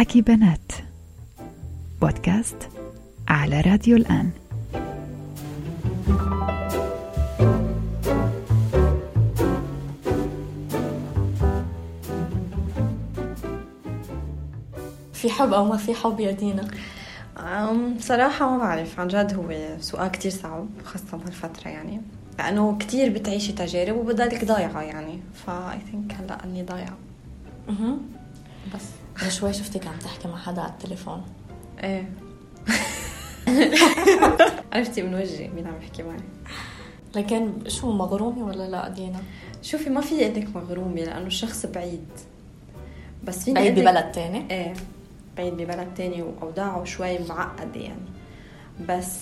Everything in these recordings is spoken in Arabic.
حكي بنات. بودكاست على راديو الآن. في حب أو ما في حب يا دينا؟ أم بصراحة ما بعرف عن جد هو سؤال كتير صعب خاصة بهالفترة يعني. لأنه كتير بتعيشي تجارب وبضلك ضايعة يعني فا I think هلأ إني ضايعة. أها بس. من شوي شفتك عم تحكي مع حدا على التليفون. إيه. عرفتي من وجهي مين عم يحكي معي. لكن شو مغرومة ولا لا دينا؟ شوفي ما في لك مغرومة لأنه الشخص بعيد. بس فيني بعيد ببلد تاني؟ إيه. بعيد ببلد تاني وأوضاعه شوي معقدة يعني. بس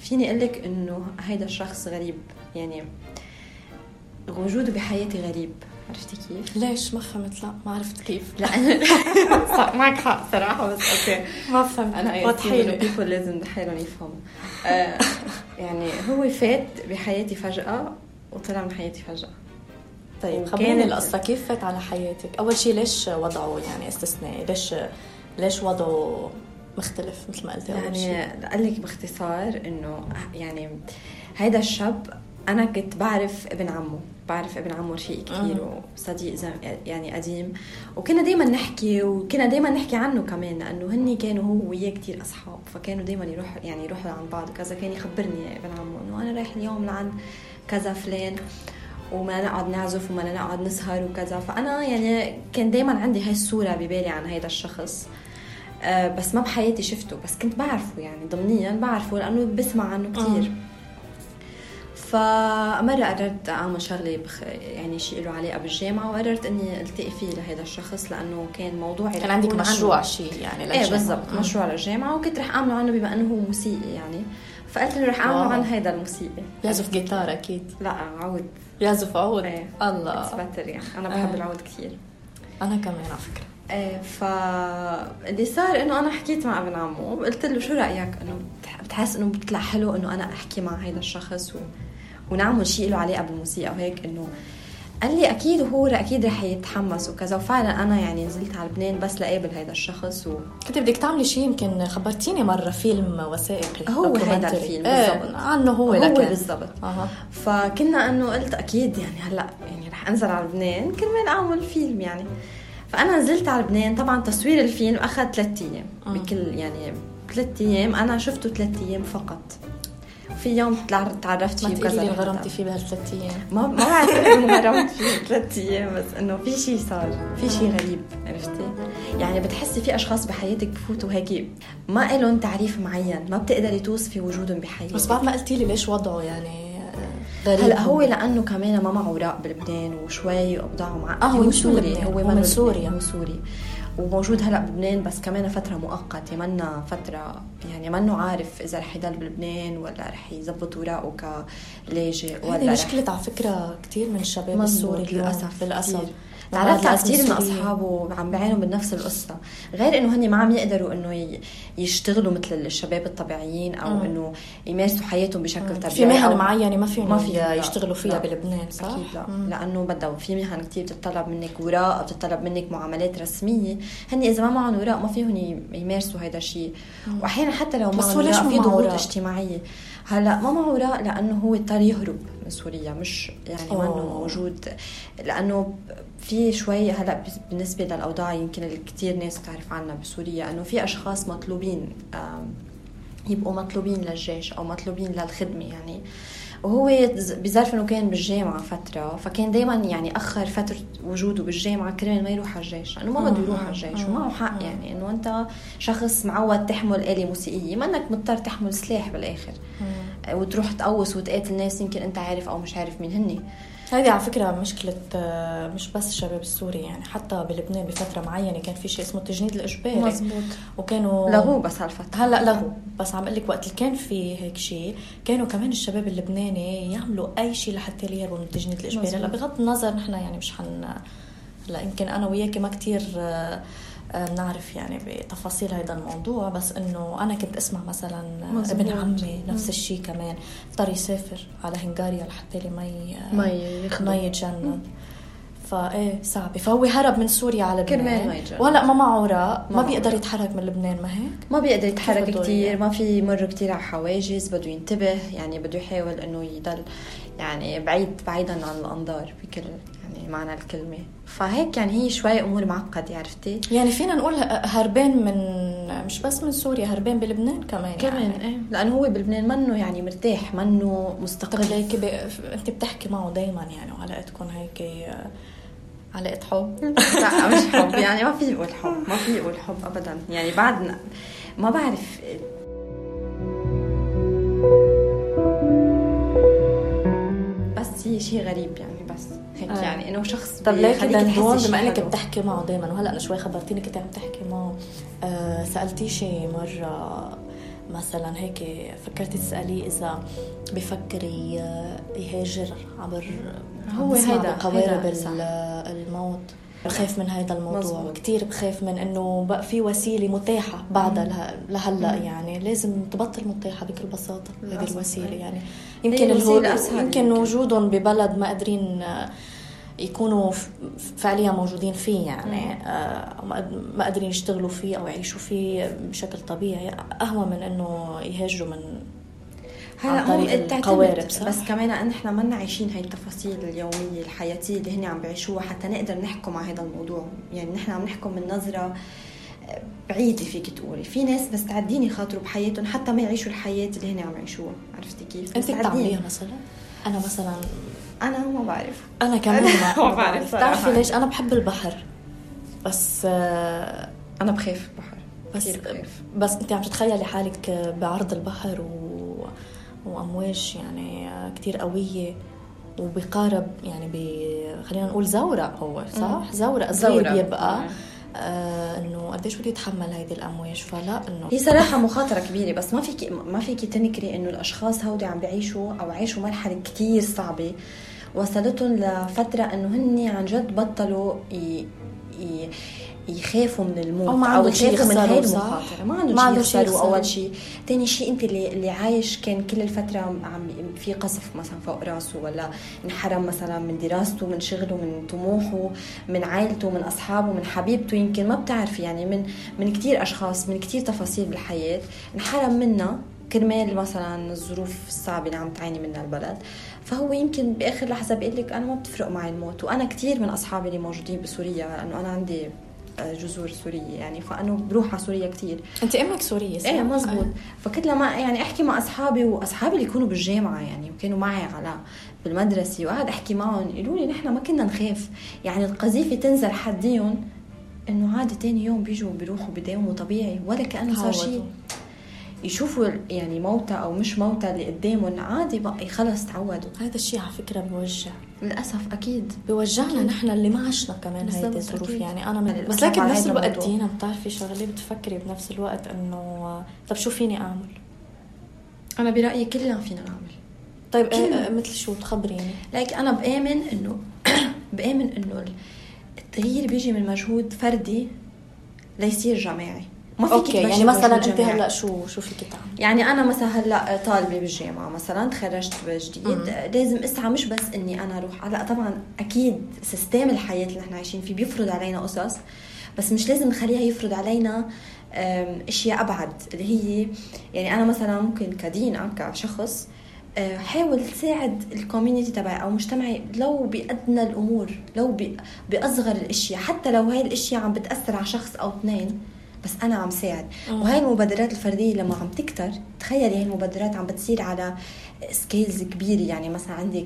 فيني أقول لك إنه هيدا الشخص غريب. يعني وجوده بحياتي غريب. عرفتي كيف؟ ليش ما فهمت لا ما عرفت كيف. لا. معك حق صراحة بس أوكي. ما فهمت. أنا وضحي لي بيبول لازم حالهم يفهموا آه، يعني هو فات بحياتي فجأة وطلع من حياتي فجأة. طيب خبريني القصة. كيف فات على حياتك؟ أول شيء ليش وضعه يعني استثنائي؟ ليش ليش وضعه مختلف مثل ما قلتي شيء؟ يعني أقول لك باختصار إنه يعني هيدا الشاب أنا كنت بعرف ابن عمه بعرف ابن عمه رفيق كثير وصديق زم يعني قديم. وكنا دائما نحكي وكنا دائما نحكي عنه كمان لأنه هن كانوا هو وياه كثير أصحاب فكانوا دائما يروحوا يعني يروحوا عند بعض. وكذا كان يخبرني ابن عمه إنه أنا رايح اليوم لعند كذا فلان وما نقعد نعزف وما نقعد نسهر وكذا. فأنا يعني كان دائما عندي هاي الصورة ببالي عن هيدا الشخص. آه، بس ما بحياتي شفته بس كنت بعرفه يعني ضمنيا بعرفه لأنه بسمع عنه كثير فمرة قررت أعمل شغلة بخ... يعني شيء له علاقة بالجامعة وقررت إني ألتقي فيه لهذا الشخص لأنه كان موضوعي كان عندك يكون عنه. مشروع شيء يعني إيه للجامعة. بالضبط. مشروع للجامعة وكنت رح أعمله عنه بما إنه هو موسيقي يعني فقلت له رح أعمله. عن هذا الموسيقي بيعزف جيتار أكيد لا عود بيعزف عود إيه الله يعني أنا بحب آه. العود كثير أنا كمان على فكرة إيه فاللي صار إنه أنا حكيت مع ابن عمه وقلت له شو رأيك إنه بتح- بتحس إنه بيطلع حلو إنه أنا أحكي مع هذا الشخص و... ونعمل شيء له علاقه بالموسيقى وهيك إنه قال لي أكيد وهو أكيد رح يتحمس. وكذا وفعلا أنا يعني نزلت على لبنان بس لقابل هذا الشخص و... كنت بدك تعملي شيء يمكن خبرتيني مرة فيلم وثائقي هو هيدا. الفيلم إيه بالضبط. عنه هو, هو لكن. بالضبط. أها. فكنا إنه قلت أكيد يعني هلأ يعني رح أنزل على لبنان كرمال أعمل فيلم يعني. فأنا نزلت على لبنان. طبعا تصوير الفيلم أخذ ثلاث أيام. مم. بكل يعني ثلاث أيام. أنا شفته ثلاث أيام فقط. في يوم تعرفت ما فيه لي رحت انغرمتي فيه بهالثلاث أيام. ما ما بعرف إنه غرمت فيه ثلاث أيام بس إنه في شيء صار في شيء غريب عرفتي؟ يعني بتحسي في أشخاص بحياتك بفوتوا هيك ما لهم تعريف معين ما بتقدري توصفي وجودهم بحياتك. بس بعد ما قلتي لي ليش وضعه يعني آه، غريب. هلا هو لأنه كمان ما معه اوراق بلبنان وشوي اوضاعه مع آه، هو من سوري لبنان، هو من من سوريا. سوريا. هو سوري وموجود هلا بلبنان بس كمان فترة مؤقته منا فترة يعني منه عارف إذا رح يضل بلبنان ولا رح يزبط اوراقه كلاجئ ولا هذه رح- مشكلة على فكرة كثير من الشباب السوري للاسف للأسف كتير. تعرفت على كثير من. أصحابه عم بيعانوا من نفس القصة غير إنه هن ما عم يقدروا إنه يشتغلوا مثل الشباب الطبيعيين أو مم. إنه يمارسوا حياتهم بشكل طبيعي في مهن معينة ما فيهم ما فيها، لا. يشتغلوا فيها لا. بلبنان صح؟ أكيد لا مم. لأنه بدها في مهن كثير بتطلب منك اوراق بتطلب منك معاملات رسمية هن إذا ما معهم اوراق ما فيهم يمارسوا هذا الشيء واحيانا حتى لو معهم ما في ضغوط؟ اجتماعية هلا ما معه اوراق لأنه هو اضطر يهرب من سوريا مش يعني أوه. منه موجود لأنه في شوي هلا بالنسبة للأوضاع يمكن اللي كثير ناس بتعرف عنها بسوريا إنه في أشخاص مطلوبين يبقوا مطلوبين للجيش أو مطلوبين للخدمة يعني وهو بظرف إنه كان بالجامعة فترة. فكان دائما يعني أخر فترة وجوده بالجامعة كرمال ما يروح على الجيش. لأنه ما بده يروح على الجيش ومعه حق يعني. إنه أنت شخص معود تحمل آلة موسيقية. ما إنك مضطر تحمل سلاح بالآخر. وتروح تقوس وتقاتل ناس يمكن أنت عارف أو مش عارف مين هني. هذه على فكرة مشكلة آه، مش بس الشباب السوري يعني حتى بلبنان بفترة معينة كان في شيء اسمه التجنيد الإجباري مزبوط. وكانوا لغوه بس هالفتره هلأ لغوا بس عم أقول لك وقت اللي كان في هيك شيء كانوا كمان الشباب اللبناني يعملوا أي شيء لحتى يهربوا من التجنيد الإجباري هلأ. بغض النظر نحن يعني مش حن هلأ يمكن أنا وياك ما كتير آه، آه، بنعرف يعني بتفاصيل هذا الموضوع بس إنه أنا كنت أسمع مثلا مزبوط. ابن عمي نفس الشيء كمان اضطر يسافر على هنغاريا لحتى لي ما ي- ما يخدم. ما يتجند فايه صعبة فهو هرب من سوريا على كرمال ما لبنان يجي. وهلأ ما معه اوراق ما ما بيقدر. يتحرك من لبنان ما هيك؟ ما بيقدر يتحرك كتير يعني؟ ما في يمر كتير على حواجز بده ينتبه يعني بده يحاول إنه يضل يعني بعيد بعيدا عن الأنظار بكل يعني معنى الكلمة. فهيك يعني هي شوي أمور معقدة عرفتي؟ يعني فينا نقول هربان من مش بس من سوريا هربان بلبنان كمان كمان يعني. إيه. لأنه هو بلبنان منه يعني مرتاح منه طب مستقل ليك ب... أنت بتحكي معه دائما يعني وعلاقتكم هيك علاقة حب؟ لا مش حب يعني ما في يقول حب ما في يقول حب ابدا. يعني بعدنا ما بعرف هي شيء غريب يعني بس هيك آه. يعني إنه شخص طب ليك دندون بما إنك. بتحكي معه دائما وهلأ أنا شوي خبرتيني كنت عم تحكي معه آه سألتيه شي مرة مثلا هيك فكرتي تسأليه إذا بفكر يهاجر عبر هو هيدا-. ال- الموت بخاف من هذا الموضوع. مزبوط. كثير بخاف من إنه بقى في وسيلة متاحة بعدها له- لهلأ يعني. لازم تبطل متاحة بكل بساطة هذه الوسيلة أي. يعني. يمكن يمكن. وجودهم ببلد ما قادرين آه، يكونوا فعليا موجودين فيه يعني آه، ما قادرين يشتغلوا فيه أو يعيشوا فيه بشكل طبيعي. أهون من إنه يهاجروا من هلا عن طريق مو القوارب، صح؟ بس كمان نحن منا عايشين هاي التفاصيل اليومية الحياتية اللي هن عم بيعيشوها حتى نقدر نحكم على هذا الموضوع. يعني نحن عم نحكم من نظرة آه، بعيدة فيك تقولي. في ناس مستعدين يخاطروا بحياتهم حتى ما يعيشوا الحياة اللي هن عم يعيشوها. عرفتي كيف؟ أنت بتعمليها مثلا؟ أنا مثلا أنا ما بعرف. أنا كمان ما ما بعرف. بتعرفي ليش؟ أنا بحب البحر. بس آه، أنا بخاف البحر. بس كثير بخاف. بس أنت عم تتخيلي حالك بعرض البحر و... وأمواج يعني كتير قوية وبقارب يعني ب... خلينا نقول زورق هو صح؟ زورق صغير. بيبقى. آه إنه قديش بده يتحمل هيدي الأمواج فلا إنه هي صراحة مخاطرة كبيرة بس ما فيك ما فيك تنكري إنه الأشخاص هودي عم بيعيشوا أو عاشوا مرحلة كتير صعبة وصلتهم لفترة إنه هن عن جد بطلوا ي... ي... يخافوا من الموت أو ما يخافوا من هاي؟ المخاطرة ما عندهم ما شيء يخسروا. أول شيء. ثاني شيء انت اللي اللي عايش كان كل الفترة عم في قصف مثلا فوق راسه ولا انحرم مثلا من دراسته من شغله من طموحه من عائلته من أصحابه من حبيبته. يمكن ما بتعرفي يعني من من كثير أشخاص من كثير تفاصيل بالحياة. انحرم منها كرمال مثلا الظروف الصعبة اللي عم تعاني منها البلد. فهو يمكن بآخر لحظة بيقول لك أنا ما بتفرق معي الموت. وأنا كثير من أصحابي اللي موجودين بسوريا لأنه أنا عندي جذور سورية يعني فانه بروح على سوريا كثير أنت أمك سورية صح؟ إيه مزبوط. فكنت لما يعني أحكي مع أصحابي وأصحابي اللي يكونوا بالجامعة يعني وكانوا معي على بالمدرسة وقعد أحكي معهم يقولوا لي نحن ما كنا نخاف. يعني القذيفة تنزل حديهم إنه عادي تاني يوم بيجوا بيروحوا بداوموا طبيعي ولا كأنه صار. شيء. يشوفوا يعني موتى أو مش موتى اللي قدامهم عادي بقى خلص تعودوا. هذا الشيء على فكرة بوجع للأسف أكيد بوجعنا نحن اللي ما عشنا كمان هيدي الظروف. يعني أنا من يعني بس لكن بنفس الوقت. دينا بتعرفي شغلة بتفكري بنفس الوقت إنه طب شو فيني أعمل؟ أنا برأيي كلنا فينا نعمل طيب إيه. إيه مثل شو تخبريني؟ لايك أنا بآمن إنه بآمن إنه التغيير بيجي من مجهود فردي ليصير جماعي ما فيك okay يعني مثلا أنت. هلأ شو شو فيك تعمل؟ يعني أنا مثلا هلأ طالبة بالجامعة مثلا تخرجت جديد. لازم اسعى مش بس إني أنا أروح هلأ طبعا أكيد system الحياة اللي نحن عايشين فيه بيفرض علينا قصص بس مش لازم نخليها يفرض علينا أشياء أبعد اللي هي يعني أنا مثلا ممكن كدينا كشخص أه، حاول تساعد ال community تبعي أو مجتمعي لو بأدنى الأمور لو بأصغر الأشياء حتى لو هاي الأشياء عم بتأثر على شخص أو اثنين بس أنا عم ساعد مم. وهاي المبادرات الفردية لما عم تكتر تخيلي هاي المبادرات عم بتصير على scales كبيرة يعني مثلا عندك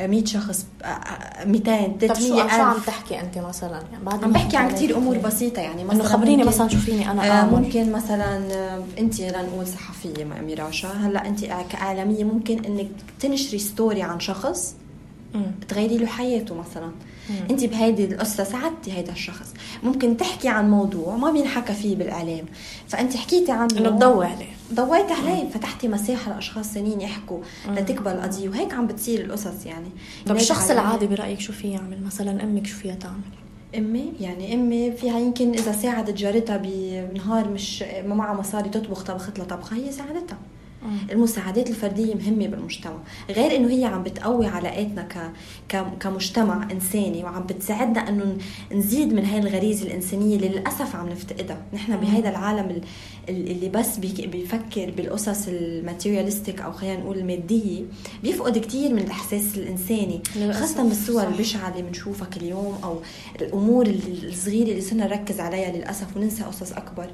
100 شخص آه، 200 طب شو 300 شو عم تحكي أنت مثلا؟ يعني بعد عم ما بحكي عن كثير أمور. بسيطة يعني إنه مثلا خبريني ممكن- مثلا شو فيني أنا آه، أعمل؟ ممكن مثلا آه، أنت لنقول صحفية مع ميراشا هلا أنت كإعلامية ممكن إنك تنشري ستوري عن شخص. تغيري له حياته مثلا. انت بهيدي القصة ساعدتي هيدا الشخص. ممكن تحكي عن موضوع ما بينحكى فيه بالإعلام. فأنت حكيتي عنه. إنه تضوي عليه. ضويتي عليه. فتحتي مساحة لأشخاص ثانيين يحكوا. لتكبر القضية. وهيك عم بتصير القصص يعني. طب الشخص العادي برأيك شو في يعمل؟ مثلا أمك شو فيها تعمل؟ أمي؟ يعني أمي فيها يمكن إذا ساعدت جارتها بنهار مش ما معها مصاري تطبخ طبخت لها طبخه هي ساعدتها. المساعدات الفردية مهمة بالمجتمع. غير إنه هي عم بتقوي علاقاتنا ك... ك... كمجتمع إنساني وعم بتساعدنا إنه نزيد من هاي الغريزة الإنسانية اللي للأسف عم نفتقدها. نحن بهذا العالم اللي بس بيفكر بالقصص الماتيريالستيك أو خلينا نقول المادية بيفقد كثير من الإحساس الإنساني خاصة بالصور البشعة اللي بنشوفها كل يوم أو الأمور الصغيرة اللي صرنا نركز عليها للأسف وننسى قصص أكبر.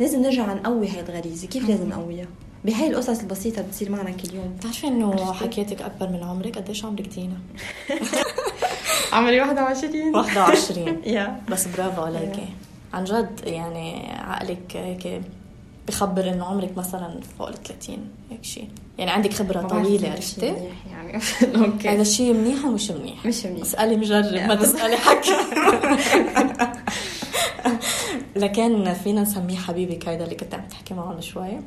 لازم نرجع نقوي هاي الغريزة. كيف لازم نقويها؟ بهاي القصص البسيطة اللي بتصير معنا كل يوم. بتعرفي إنه حكيتك أكبر من عمرك؟ قديش عمرك دينا؟ عمري 21 21 بس برافو عليكي. عن جد يعني عقلك هيك بخبر إنه عمرك مثلا فوق ال 30 هيك شيء يعني عندك خبرة طويلة عرفتي؟ يعني. أوكي هذا الشيء منيح ومش منيح؟ مش منيح. اسألي مجرب ما تسألي حكي. لكن فينا نسميه حبيبك هيدا اللي كنت عم تحكي معه من شوي.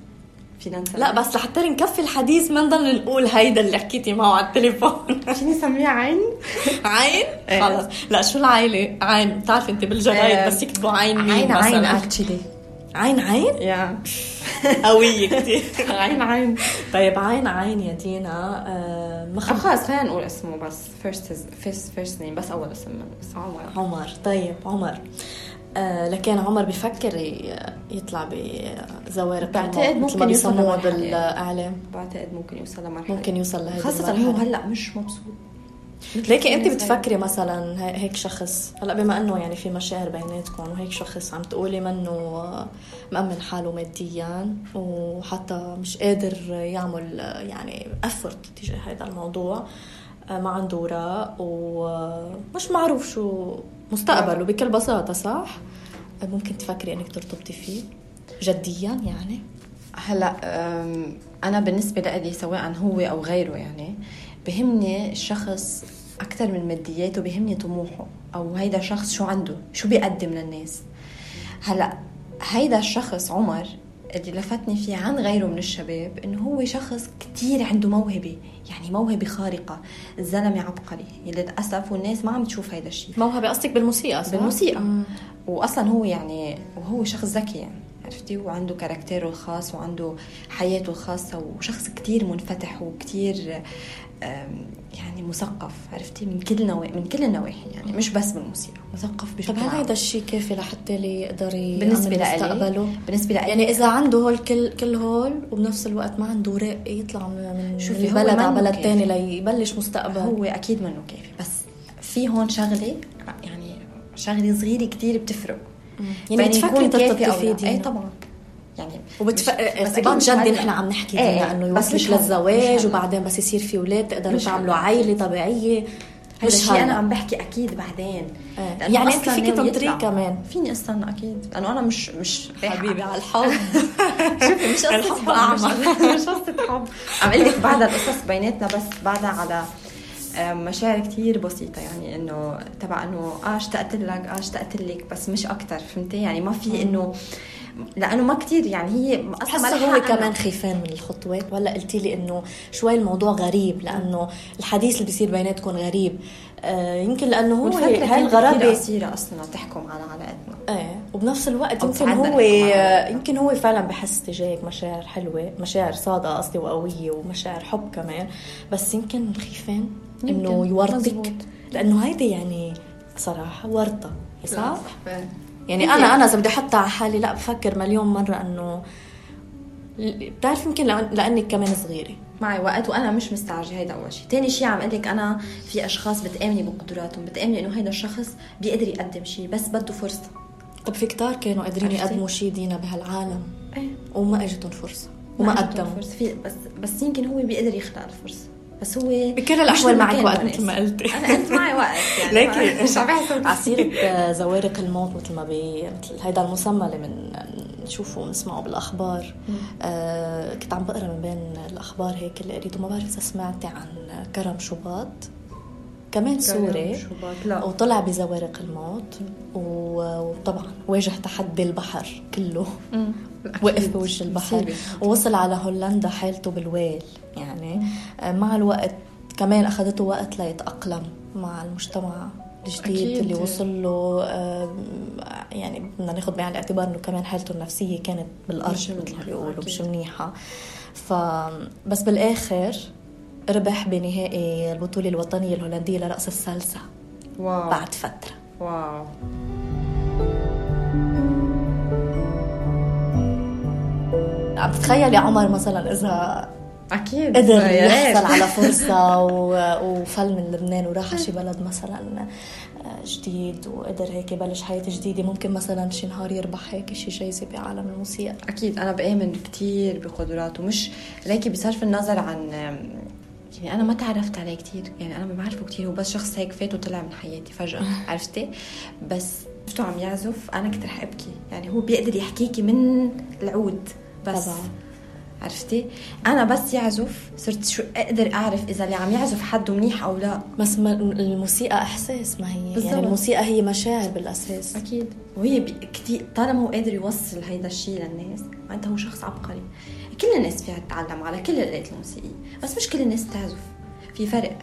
فينا نسميه. لا بس لحتى نكفي الحديث ما نضل نقول هيدا اللي حكيتي معه على التليفون. فيني نسميه؟ عين؟ عين؟ إيه. خلص. لا شو العائله عين. بتعرفي انت بالجرايد بس يكتبوا عين مين عين عين actually عين عين؟ يا. قوية كثير عين عين. طيب عين عين يا دينا. آه مخب... خلص خلينا نقول اسمه بس. first first first name بس أول اسم. بس عمر. عمر. طيب عمر. آه لكن عمر بفكر يطلع بزوارق بعتقد ممكن يوصل بالإعلام. بعتقد ممكن يوصل لمرحلة ممكن يوصل لهي خاصة هو هلأ مش مبسوط. ليكي أنت بتفكري مثلا هيك شخص هلأ بما إنه يعني في مشاعر بيناتكم وهيك شخص عم تقولي منه مأمن حاله ماديا وحتى مش قادر يعمل يعني افورت تجاه هذا الموضوع ما عنده وراء ومش معروف شو مستقبله بكل بساطة صح؟ ممكن تفكري إنك ترتبطي فيه جديا يعني؟ هلأ أنا بالنسبة لي سواء هو أو غيره يعني بهمني الشخص أكثر من مادياته بهمني طموحه أو هيدا الشخص شو عنده شو بيقدم للناس هلأ هيدا الشخص عمر اللي لفتني فيه عن غيره من الشباب إنه هو شخص كتير عنده موهبة يعني موهبة خارقة الزلمة عبقري للأسف والناس ما عم تشوف هيدا الشيء موهبة قصدك بالموسيقى صح؟ بالموسيقى مم. واصلا هو يعني وهو شخص ذكي يعني عرفتي؟ وعنده character ه الخاص وعنده حياته الخاصة وشخص كتير منفتح وكتير يعني مثقف. عرفتي؟ من كل نوا... من كل النواحي يعني مش بس بالموسيقى مثقف بشكل طب هل هذا الشيء كافي لحتى لي يقدر بالنسبة لي بالنسبة لي يعني إذا عنده هول كل كل هول وبنفس الوقت ما عنده حق يطلع من شوفي بلد على بلد ثاني ليبلش مستقبل هو أكيد منه كافي بس في هون شغلة يعني شغلة صغيرة كتير بتفرق. يعني بتفكري فيه اي طبعا. يعني وبتف... ارتباط جدي نحن عم نحكي إيه يعني انه يوصلك للزواج وبعدين بس يصير في أولاد تقدروا تعملوا عائله طبيعية. مش هي أنا عم بحكي أكيد بعدين. إيه. يعني أنت فيك تنطري كمان. فيني استنى أكيد. لأنه أنا مش مش حبيبي. على الحب. شوفي مش قصة حب. مش قصة حب. عم أقول لك بعدها القصص بيناتنا بس بعدها على مشاعر كتير بسيطة يعني إنه تبع إنه آه اشتقت لك آه اشتقت لك بس مش أكثر فهمتي؟ يعني ما في إنه لأنه ما كتير يعني هي أصلا هو كمان خيفان من الخطوة. ولا قلتي لي إنه شوي الموضوع غريب لأنه الحديث اللي بيصير بيناتكم غريب. آه يمكن لأنه هو هاي الغرابه قصيره أصلا تحكم على علاقتنا وبنفس الوقت يمكن هو يمكن هو فعلا بحس تجاهك مشاعر حلوة مشاعر صادقه قصدي وقوية ومشاعر حب كمان. بس يمكن خيفان إنه يورطك. لأنه هيدي يعني صراحة ورطة صح؟ صح. يعني أنا أنا إذا بدي أحطها على حالي لا بفكر مليون مرة إنه بتعرف يمكن لانك كمان صغيرة. معي وقت وأنا مش مستعجلة هيدا أول شيء ثاني شيء عم أقول لك أنا في أشخاص بتأمني بقدراتهم بتأمني إنه هيدا الشخص بيقدر يقدم شيء بس بده فرصة. طب في كتار كانوا قادرين يقدموا شيء دينا بهالعالم. إيه. وما إجتهم فرصة. وما قدموا. فرصة. في بس بس يمكن هو بيقدر يخلق الفرصة. بس هو بكل الأحوال معك وقت مثل ما قلتي. أنا قلت معي وقت يعني. ليكي. مش عم عسيرة زوارق الموت مثل ما بي مثل هيدا المسمى اللي من نشوفه ونسمعه بالأخبار. آه كنت عم بقرا من بين الأخبار هيك اللي قريته. ما بعرف إذا سمعتي عن كرم شوباط كمان سوري. وطلع بزوارق الموت. وطبعا واجه تحدي البحر كله. وقف بوجه البحر. ووصل على هولندا حالته بالويل. يعني آه، مع الوقت كمان أخذته وقت ليتأقلم مع المجتمع الجديد أكيد. اللي وصل له آم، يعني بدنا ناخذ بعين الاعتبار إنه كمان حالته النفسية كانت بالأرض مثل ما بيقولوا. مش منيحة. ف بس بالآخر ربح بنهائي البطولة الوطنية الهولندية لرقص السلسة. واو. بعد فترة. واو. عم تتخيلي عمر مثلا إذا أكيد. قدر. يحصل على فرصة و- وفل من لبنان وراح على شي بلد مثلا آه، جديد وقدر هيك يبلش حياة جديدة. ممكن مثلا شي نهار يربح هيك شي جايزة بعالم الموسيقى. أكيد. أنا بآمن كثير بقدراته. مش ليكي بصرف النظر عن يعني أنا ما تعرفت عليه كثير يعني أنا ما بعرفه كثير هو بس شخص هيك فات وطلع من حياتي فجأة عرفتي؟ بس شفته عم يعزف أنا كنت رح أبكي يعني هو بيقدر يحكيكي من العود بس طبعاً. عرفتي؟ أنا بس يعزف صرت شو أقدر أعرف إذا اللي عم يعزف حده منيح أو لا. بس ما الموسيقى إحساس ما هي بالضبط. يعني الموسيقى هي مشاعر بالأساس. أكيد. وهي كتير طالما هو قادر يوصل هيدا الشيء للناس معناتها هو شخص عبقري. كل الناس فيها تتعلم على كل الالات الموسيقية بس مش كل الناس بتعزف في فرق.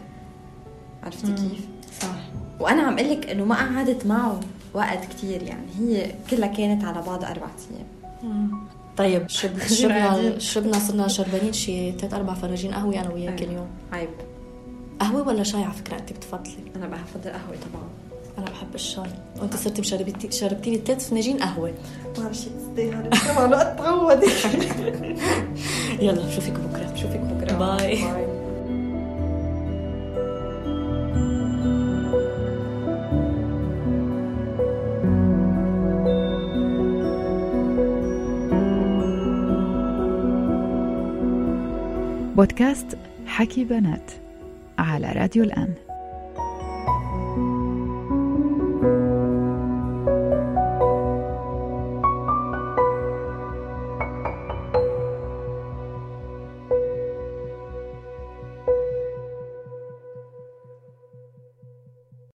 عرفتي كيف؟ صح. وأنا عم أقول لك إنه ما قعدت معه وقت كتير يعني هي كلها كانت على بعض أربع أيام. طيب شرب- قاعدين. شربنا شربنا صرنا شربانين شي ثلاث أربع فناجين قهوة أنا وياك أيوة. اليوم. عيب قهوة ولا شاي على فكرة؟ أنت بتفضلي. أنا بفضل قهوه طبعا. أنا بحب الشاي. وأنت صرتي مشربتي شربتي لي ثلاث فناجين قهوة. ما بعرف شيء تستاهل كمان وقت تغودي يلا بشوفك بكرة. بشوفك بكرة. باي. باي. بودكاست حكي بنات على راديو الآن.